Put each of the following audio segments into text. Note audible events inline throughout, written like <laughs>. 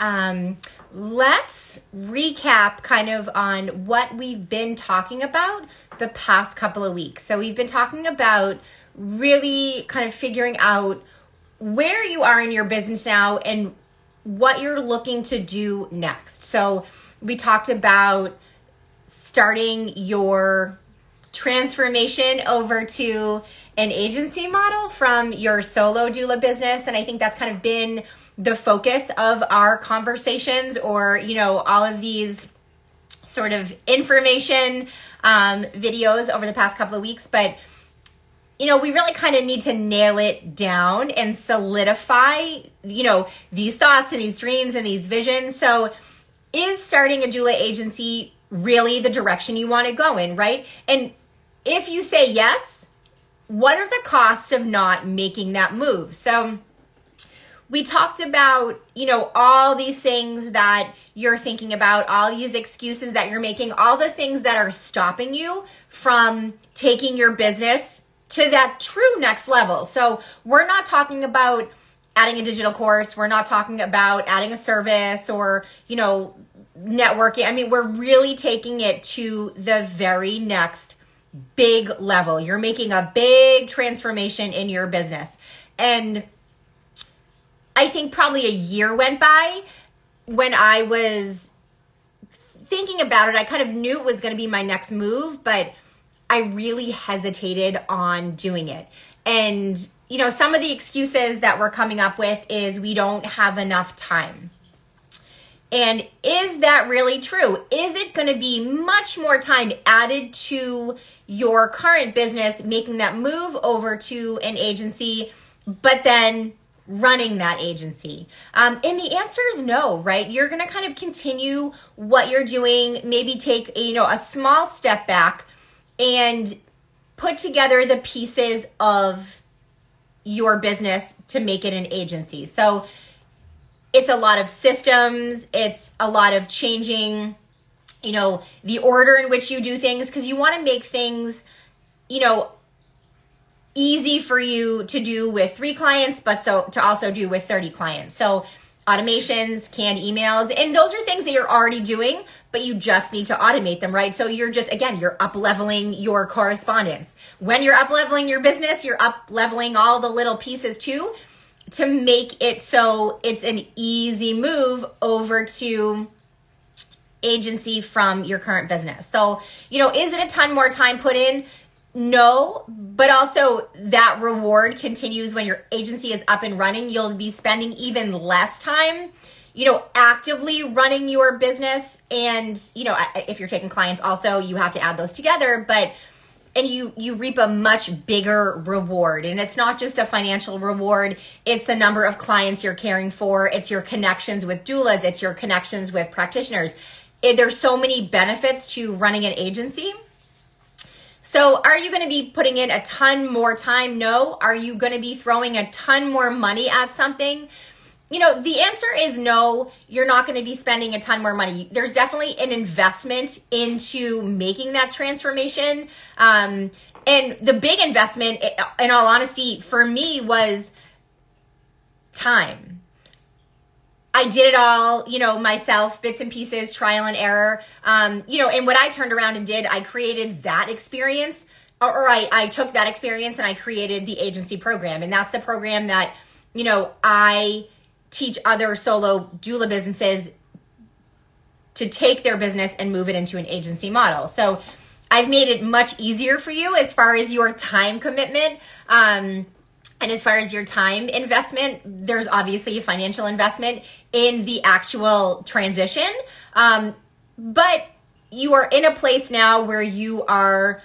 Um, let's recap kind of on what we've been talking about the past couple of weeks. So, we've been talking about really kind of figuring out where you are in your business now and what you're looking to do next. So, we talked about starting your transformation over to an agency model from your solo doula business. And I think that's kind of been the focus of our conversations or, you know, all of these sort of information um, videos over the past couple of weeks. But, you know, we really kind of need to nail it down and solidify, you know, these thoughts and these dreams and these visions. So, is starting a doula agency really the direction you want to go in, right? And if you say yes, what are the costs of not making that move? So, we talked about, you know, all these things that you're thinking about, all these excuses that you're making, all the things that are stopping you from taking your business to that true next level. So, we're not talking about adding a digital course, we're not talking about adding a service or, you know, networking. I mean, we're really taking it to the very next big level. You're making a big transformation in your business. And I think probably a year went by when I was thinking about it. I kind of knew it was going to be my next move, but I really hesitated on doing it. And, you know, some of the excuses that we're coming up with is we don't have enough time. And is that really true? Is it going to be much more time added to your current business, making that move over to an agency, but then running that agency? Um, and the answer is no, right? You're going to kind of continue what you're doing, maybe take you know a small step back and put together the pieces of your business to make it an agency. So it's a lot of systems, it's a lot of changing you know the order in which you do things because you want to make things you know easy for you to do with three clients, but so to also do with 30 clients. So automations, canned emails, and those are things that you're already doing, but you just need to automate them, right? So you're just, again, you're up leveling your correspondence. When you're up leveling your business, you're up leveling all the little pieces too to make it so it's an easy move over to agency from your current business. So, you know, is it a ton more time put in? No, but also that reward continues when your agency is up and running. You'll be spending even less time, you know, actively running your business. And, you know, if you're taking clients also, you have to add those together, but and you you reap a much bigger reward. And it's not just a financial reward. It's the number of clients you're caring for. It's your connections with doulas. It's your connections with practitioners. It, there's so many benefits to running an agency so, are you going to be putting in a ton more time? No. Are you going to be throwing a ton more money at something? You know, the answer is no. You're not going to be spending a ton more money. There's definitely an investment into making that transformation. Um, and the big investment, in all honesty, for me was time I did it all, you know, myself, bits and pieces, trial and error. Um, you know, and what I turned around and did, I created that experience, or, or I, I took that experience and I created the agency program. And that's the program that, you know, I teach other solo doula businesses to take their business and move it into an agency model. So I've made it much easier for you as far as your time commitment. Um, and as far as your time investment, there's obviously a financial investment in the actual transition. Um, but you are in a place now where you are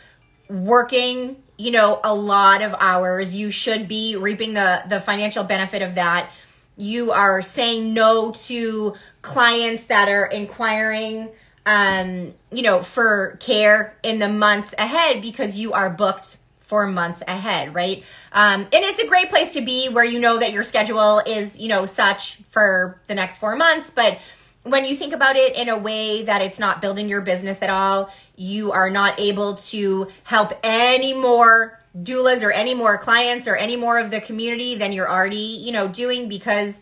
working, you know, a lot of hours. You should be reaping the, the financial benefit of that. You are saying no to clients that are inquiring, um, you know, for care in the months ahead because you are booked for months ahead, right? Um, and it's a great place to be where you know that your schedule is, you know, such for the next four months. But when you think about it in a way that it's not building your business at all, you are not able to help any more doulas or any more clients or any more of the community than you're already, you know, doing because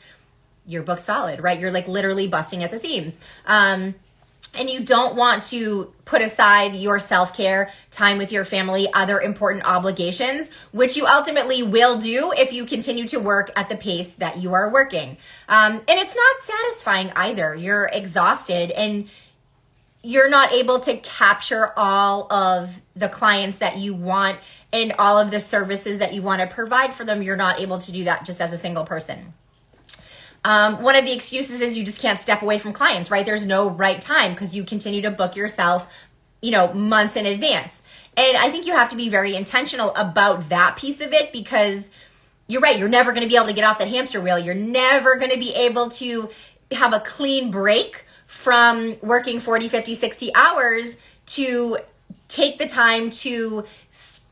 you're booked solid, right? You're like literally busting at the seams. Um, and you don't want to put aside your self care, time with your family, other important obligations, which you ultimately will do if you continue to work at the pace that you are working. Um, and it's not satisfying either. You're exhausted and you're not able to capture all of the clients that you want and all of the services that you want to provide for them. You're not able to do that just as a single person. Um, one of the excuses is you just can't step away from clients, right? There's no right time because you continue to book yourself, you know, months in advance. And I think you have to be very intentional about that piece of it because you're right. You're never going to be able to get off that hamster wheel. You're never going to be able to have a clean break from working 40, 50, 60 hours to take the time to,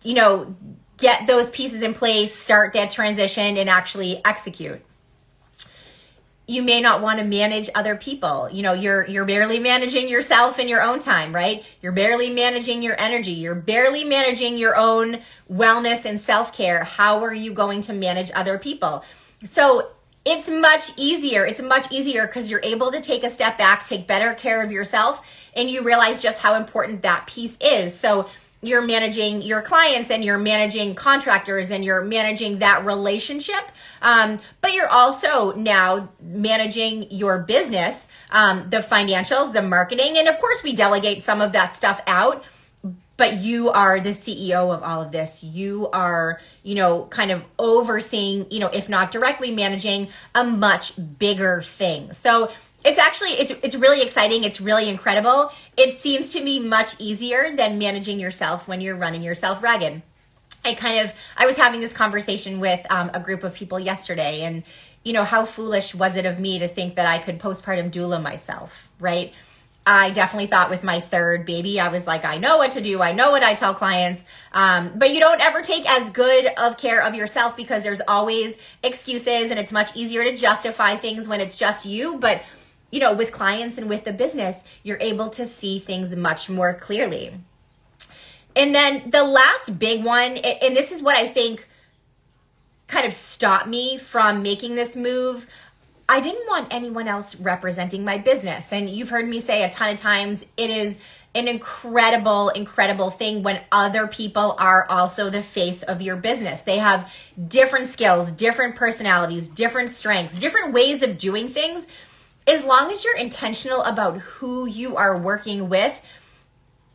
you know, get those pieces in place, start that transition, and actually execute you may not want to manage other people. You know, you're you're barely managing yourself in your own time, right? You're barely managing your energy. You're barely managing your own wellness and self-care. How are you going to manage other people? So, it's much easier. It's much easier because you're able to take a step back, take better care of yourself, and you realize just how important that piece is. So, you're managing your clients and you're managing contractors and you're managing that relationship. Um, but you're also now managing your business, um, the financials, the marketing. And of course, we delegate some of that stuff out. But you are the CEO of all of this. You are, you know, kind of overseeing, you know, if not directly managing a much bigger thing. So it's actually it's it's really exciting it's really incredible it seems to me much easier than managing yourself when you're running yourself ragged i kind of i was having this conversation with um, a group of people yesterday and you know how foolish was it of me to think that i could postpartum doula myself right I definitely thought with my third baby, I was like, I know what to do. I know what I tell clients. Um, but you don't ever take as good of care of yourself because there's always excuses and it's much easier to justify things when it's just you. But you know, with clients and with the business, you're able to see things much more clearly. And then the last big one, and this is what I think kind of stopped me from making this move. I didn't want anyone else representing my business. And you've heard me say a ton of times it is an incredible, incredible thing when other people are also the face of your business. They have different skills, different personalities, different strengths, different ways of doing things as long as you're intentional about who you are working with,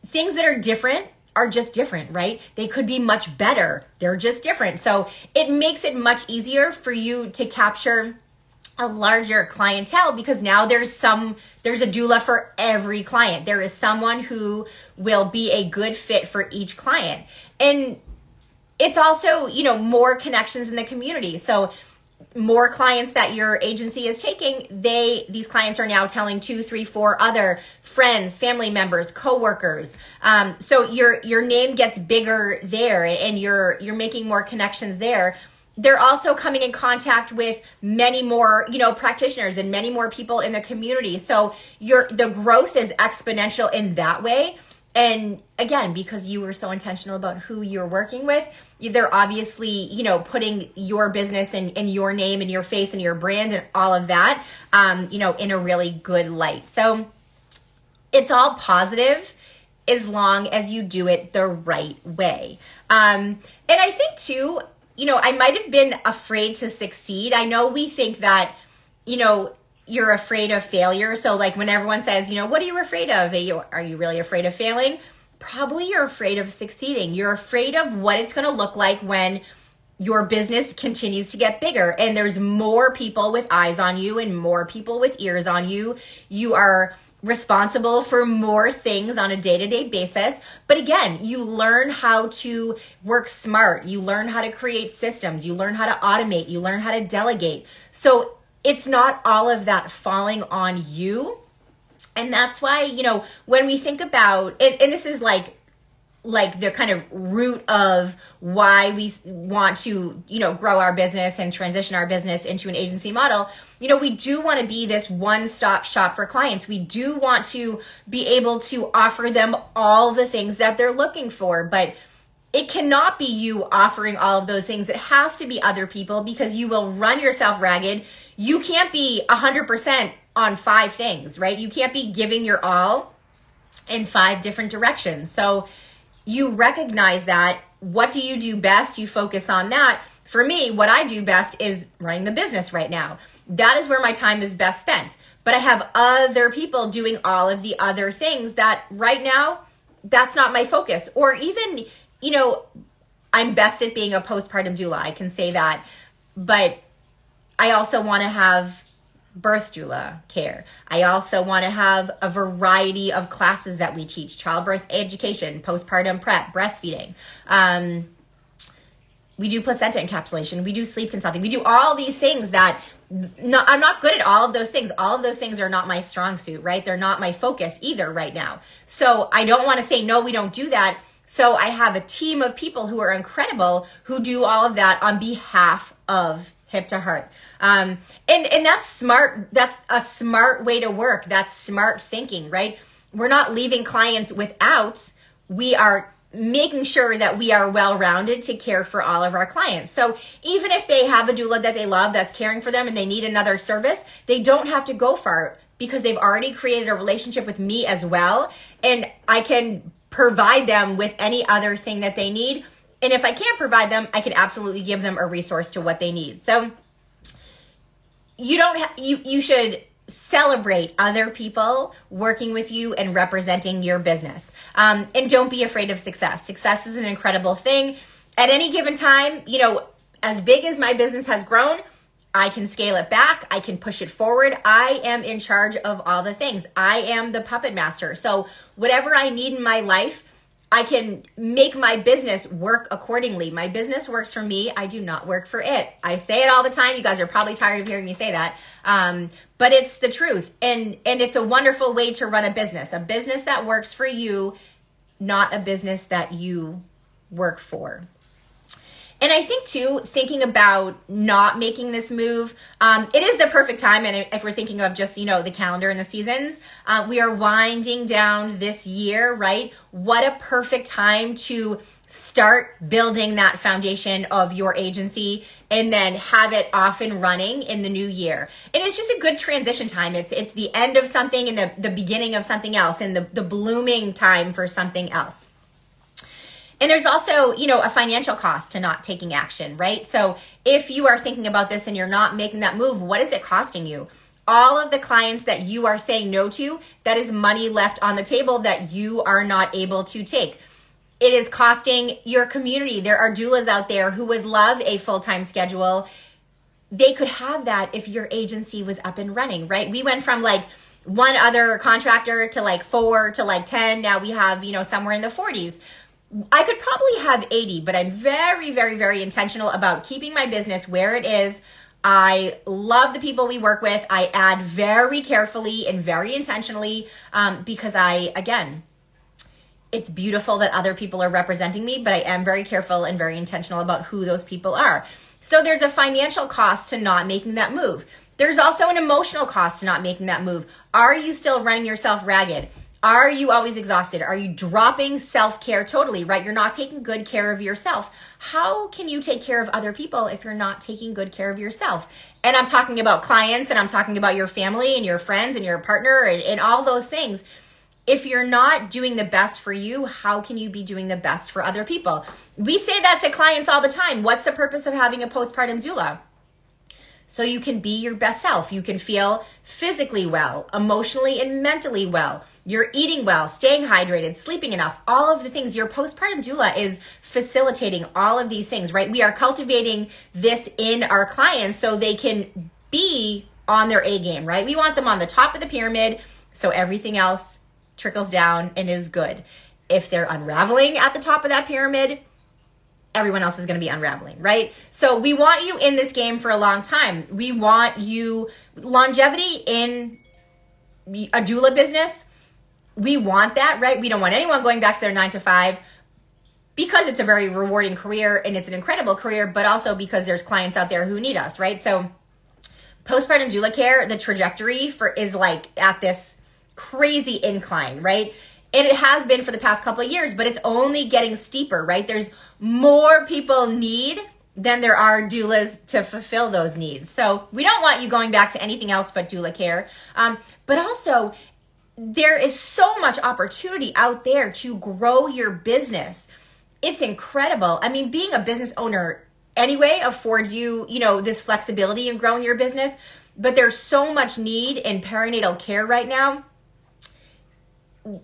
things that are different are just different, right? They could be much better. They're just different. So it makes it much easier for you to capture a larger clientele because now there's some there's a doula for every client. There is someone who will be a good fit for each client. And it's also, you know, more connections in the community. So more clients that your agency is taking they these clients are now telling two three four other friends family members coworkers. Um, so your your name gets bigger there and you're you're making more connections there. They're also coming in contact with many more you know practitioners and many more people in the community. So your the growth is exponential in that way and again because you were so intentional about who you're working with they're obviously you know putting your business and, and your name and your face and your brand and all of that um, you know in a really good light. So it's all positive as long as you do it the right way. Um, and i think too you know i might have been afraid to succeed. I know we think that you know you're afraid of failure. So like when everyone says, you know, what are you afraid of? Are you, are you really afraid of failing? Probably you're afraid of succeeding. You're afraid of what it's going to look like when your business continues to get bigger and there's more people with eyes on you and more people with ears on you. You are responsible for more things on a day to day basis. But again, you learn how to work smart. You learn how to create systems. You learn how to automate. You learn how to delegate. So it's not all of that falling on you. And that's why, you know, when we think about and, and this is like like the kind of root of why we want to you know grow our business and transition our business into an agency model you know we do want to be this one stop shop for clients we do want to be able to offer them all the things that they're looking for but it cannot be you offering all of those things it has to be other people because you will run yourself ragged you can't be 100% on five things, right? You can't be giving your all in five different directions. So you recognize that. What do you do best? You focus on that. For me, what I do best is running the business right now. That is where my time is best spent. But I have other people doing all of the other things that right now, that's not my focus. Or even, you know, I'm best at being a postpartum doula. I can say that. But I also want to have birth doula care. I also want to have a variety of classes that we teach childbirth education, postpartum prep, breastfeeding. Um, we do placenta encapsulation, we do sleep consulting, we do all these things that no, I'm not good at all of those things. All of those things are not my strong suit, right? They're not my focus either right now. So I don't want to say, no, we don't do that. So I have a team of people who are incredible who do all of that on behalf of hip to heart. Um, and, and that's smart. That's a smart way to work. That's smart thinking, right? We're not leaving clients without, we are making sure that we are well rounded to care for all of our clients. So even if they have a doula that they love that's caring for them and they need another service, they don't have to go far because they've already created a relationship with me as well. And I can provide them with any other thing that they need and if I can't provide them, I can absolutely give them a resource to what they need. So you don't ha- you you should celebrate other people working with you and representing your business. Um, and don't be afraid of success. Success is an incredible thing. At any given time, you know, as big as my business has grown, I can scale it back. I can push it forward. I am in charge of all the things. I am the puppet master. So, whatever I need in my life, I can make my business work accordingly. My business works for me. I do not work for it. I say it all the time. You guys are probably tired of hearing me say that. Um, but it's the truth. And, and it's a wonderful way to run a business, a business that works for you, not a business that you work for. And I think too, thinking about not making this move, um, it is the perfect time. And if we're thinking of just, you know, the calendar and the seasons, uh, we are winding down this year, right? What a perfect time to start building that foundation of your agency and then have it off and running in the new year. And it's just a good transition time. It's it's the end of something and the, the beginning of something else and the, the blooming time for something else. And there's also, you know, a financial cost to not taking action, right? So if you are thinking about this and you're not making that move, what is it costing you? All of the clients that you are saying no to, that is money left on the table that you are not able to take. It is costing your community. There are doulas out there who would love a full time schedule. They could have that if your agency was up and running, right? We went from like, one other contractor to like four to like 10. Now we have, you know, somewhere in the 40s. I could probably have 80, but I'm very, very, very intentional about keeping my business where it is. I love the people we work with. I add very carefully and very intentionally um, because I, again, it's beautiful that other people are representing me, but I am very careful and very intentional about who those people are. So there's a financial cost to not making that move. There's also an emotional cost to not making that move. Are you still running yourself ragged? Are you always exhausted? Are you dropping self care totally, right? You're not taking good care of yourself. How can you take care of other people if you're not taking good care of yourself? And I'm talking about clients and I'm talking about your family and your friends and your partner and, and all those things. If you're not doing the best for you, how can you be doing the best for other people? We say that to clients all the time. What's the purpose of having a postpartum doula? So you can be your best self. You can feel physically well, emotionally and mentally well. You're eating well, staying hydrated, sleeping enough, all of the things. Your postpartum doula is facilitating all of these things, right? We are cultivating this in our clients so they can be on their A game, right? We want them on the top of the pyramid so everything else trickles down and is good. If they're unraveling at the top of that pyramid, everyone else is going to be unraveling, right? So we want you in this game for a long time. We want you longevity in a doula business. We want that, right? We don't want anyone going back to their nine to five because it's a very rewarding career and it's an incredible career, but also because there's clients out there who need us, right? So postpartum doula care, the trajectory for is like at this crazy incline, right? And it has been for the past couple of years, but it's only getting steeper, right? There's more people need than there are doulas to fulfill those needs. So we don't want you going back to anything else but doula care. Um, but also, there is so much opportunity out there to grow your business. It's incredible. I mean, being a business owner anyway affords you, you know, this flexibility in growing your business, but there's so much need in perinatal care right now.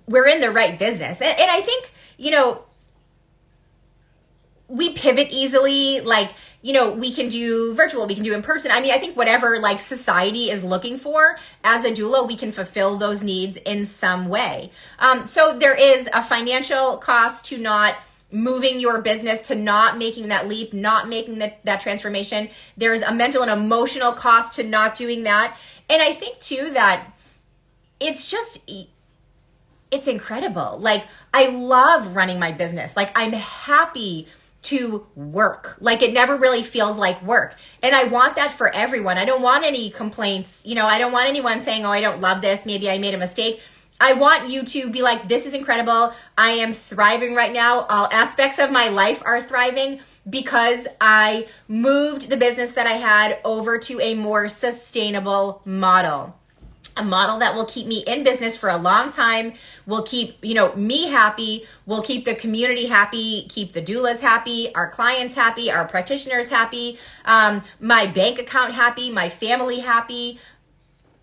We're in the right business. And, and I think, you know, we pivot easily. Like you know we can do virtual we can do in person. I mean i think whatever like society is looking for as a doula we can fulfill those needs in some way. Um, so there is a financial cost to not moving your business to not making that leap not making that, that transformation. There's a mental and emotional cost to not doing that. And i think too that it's just it's incredible like i love running my business like i'm happy to work. Like it never really feels like work. And I want that for everyone. I don't want any complaints. You know, I don't want anyone saying, oh, I don't love this. Maybe I made a mistake. I want you to be like, this is incredible. I am thriving right now. All aspects of my life are thriving because I moved the business that I had over to a more sustainable model a model that will keep me in business for a long time will keep you know me happy will keep the community happy keep the doulas happy our clients happy our practitioners happy um, my bank account happy my family happy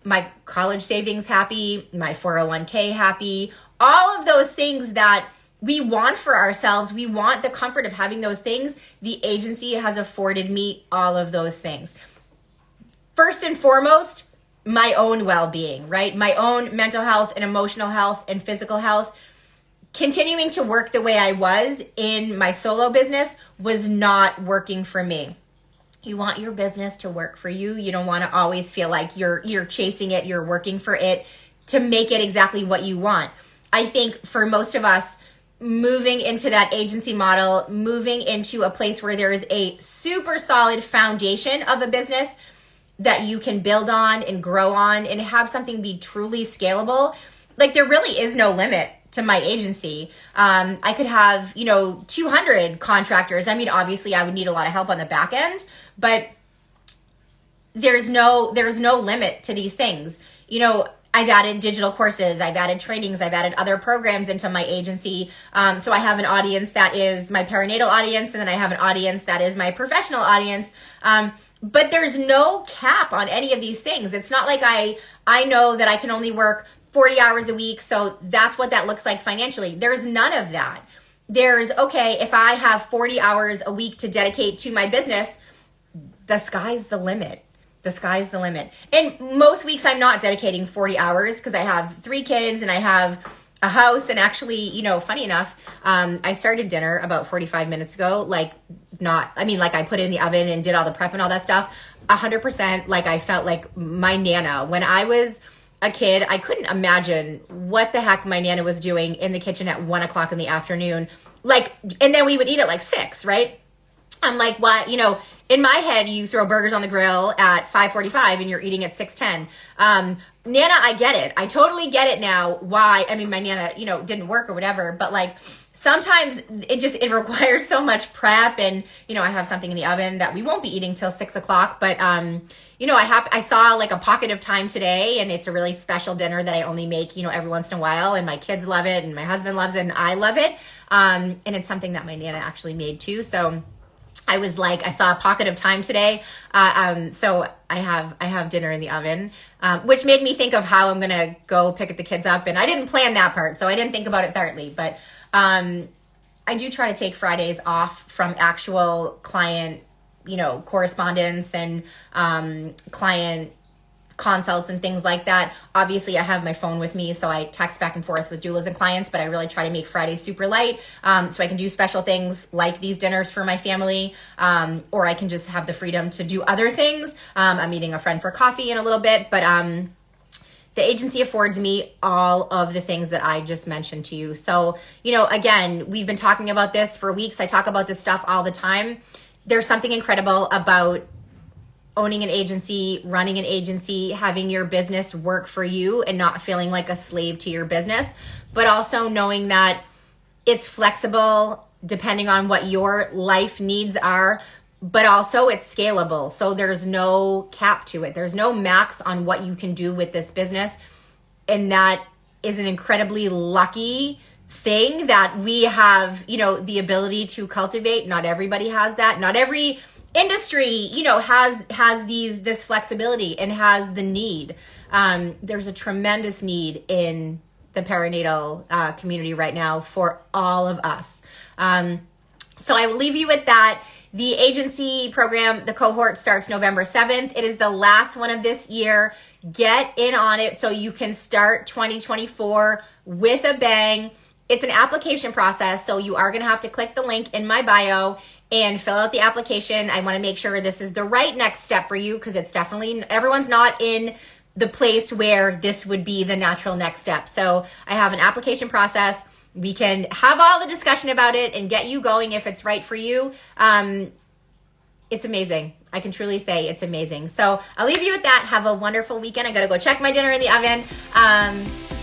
my college savings happy my 401k happy. All of those things that we want for ourselves we want the comfort of having those things the agency has afforded me all of those things. First and foremost my own well-being, right? My own mental health and emotional health and physical health. Continuing to work the way I was in my solo business was not working for me. You want your business to work for you. You don't want to always feel like you're you're chasing it, you're working for it to make it exactly what you want. I think for most of us moving into that agency model, moving into a place where there is a super solid foundation of a business that you can build on and grow on and have something be truly scalable, like there really is no limit to my agency. Um, I could have, you know, 200 contractors. I mean, obviously I would need a lot of help on the back end, but there's no, there's no limit to these things. You know, I've added digital courses, I've added trainings, I've added other programs into my agency. Um, so I have an audience that is my perinatal audience, and then I have an audience that is my professional audience. Um, but there's no cap on any of these things. It's not like I I know that I can only work 40 hours a week, so that's what that looks like financially. There's none of that. There's okay, if I have 40 hours a week to dedicate to my business, the sky's the limit. The sky's the limit. And most weeks I'm not dedicating 40 hours because I have three kids and I have a house and actually you know funny enough um, i started dinner about 45 minutes ago like not i mean like i put it in the oven and did all the prep and all that stuff. 100% like i felt like my nana. When i was a kid i couldn't imagine what the heck my nana was doing in the kitchen at one o'clock in the afternoon. Like and then we would eat at like six right i'm like what you know in my head you throw burgers on the grill at 5.45 and you're eating at 6.10 um, nana i get it. I totally get it now why i mean my nana you know didn't work or whatever but like sometimes it just it <laughs> requires so much prep and you know i have something in the oven that we won't be eating till six o'clock but um you know i have i saw like a pocket of time today and it's a really special dinner that i only make you know every once in a while and my kids love it and my husband loves it and i love it. Um and it's something that my nana actually made too. So I was like, I saw a pocket of time today, uh, um, so I have I have dinner in the oven, um, which made me think of how I'm gonna go pick the kids up, and I didn't plan that part, so I didn't think about it thirdly. But um, I do try to take Fridays off from actual client, you know, correspondence and um, client consults and things like that. Obviously, I have my phone with me, so I text back and forth with doulas and clients, but I really try to make Fridays super light um, so I can do special things like these dinners for my family, um, or I can just have the freedom to do other things. Um, I'm meeting a friend for coffee in a little bit, but um, the agency affords me all of the things that I just mentioned to you. So, you know, again, we've been talking about this for weeks. I talk about this stuff all the time. There's something incredible about owning an agency, running an agency, having your business work for you and not feeling like a slave to your business, but also knowing that it's flexible depending on what your life needs are. but also it's scalable. So there's no cap to it. There's no max on what you can do with this business. And that is an incredibly lucky thing that we have, you know, the ability to cultivate. Not everybody has that. Not every industry, you know, has has these this flexibility and has the need. Um, there's a tremendous need in the perinatal uh, community right now for all of us. Um, so I will leave you with that. The agency program, the cohort starts November 7th. It is the last one of this year. Get in on it so you can start 2024 with a bang. It's an application process, so you are going to have to click the link in my bio and fill out the application. I want to make sure this is the right next step for you because it's definitely everyone's not in the place where this would be the natural next step. So I have an application process we can have all the discussion about it and get you going if it's right for you. Um, it's amazing. I can truly say it's amazing. So I'll leave you with that. Have a wonderful weekend. I gotta go check my dinner in the oven. Um,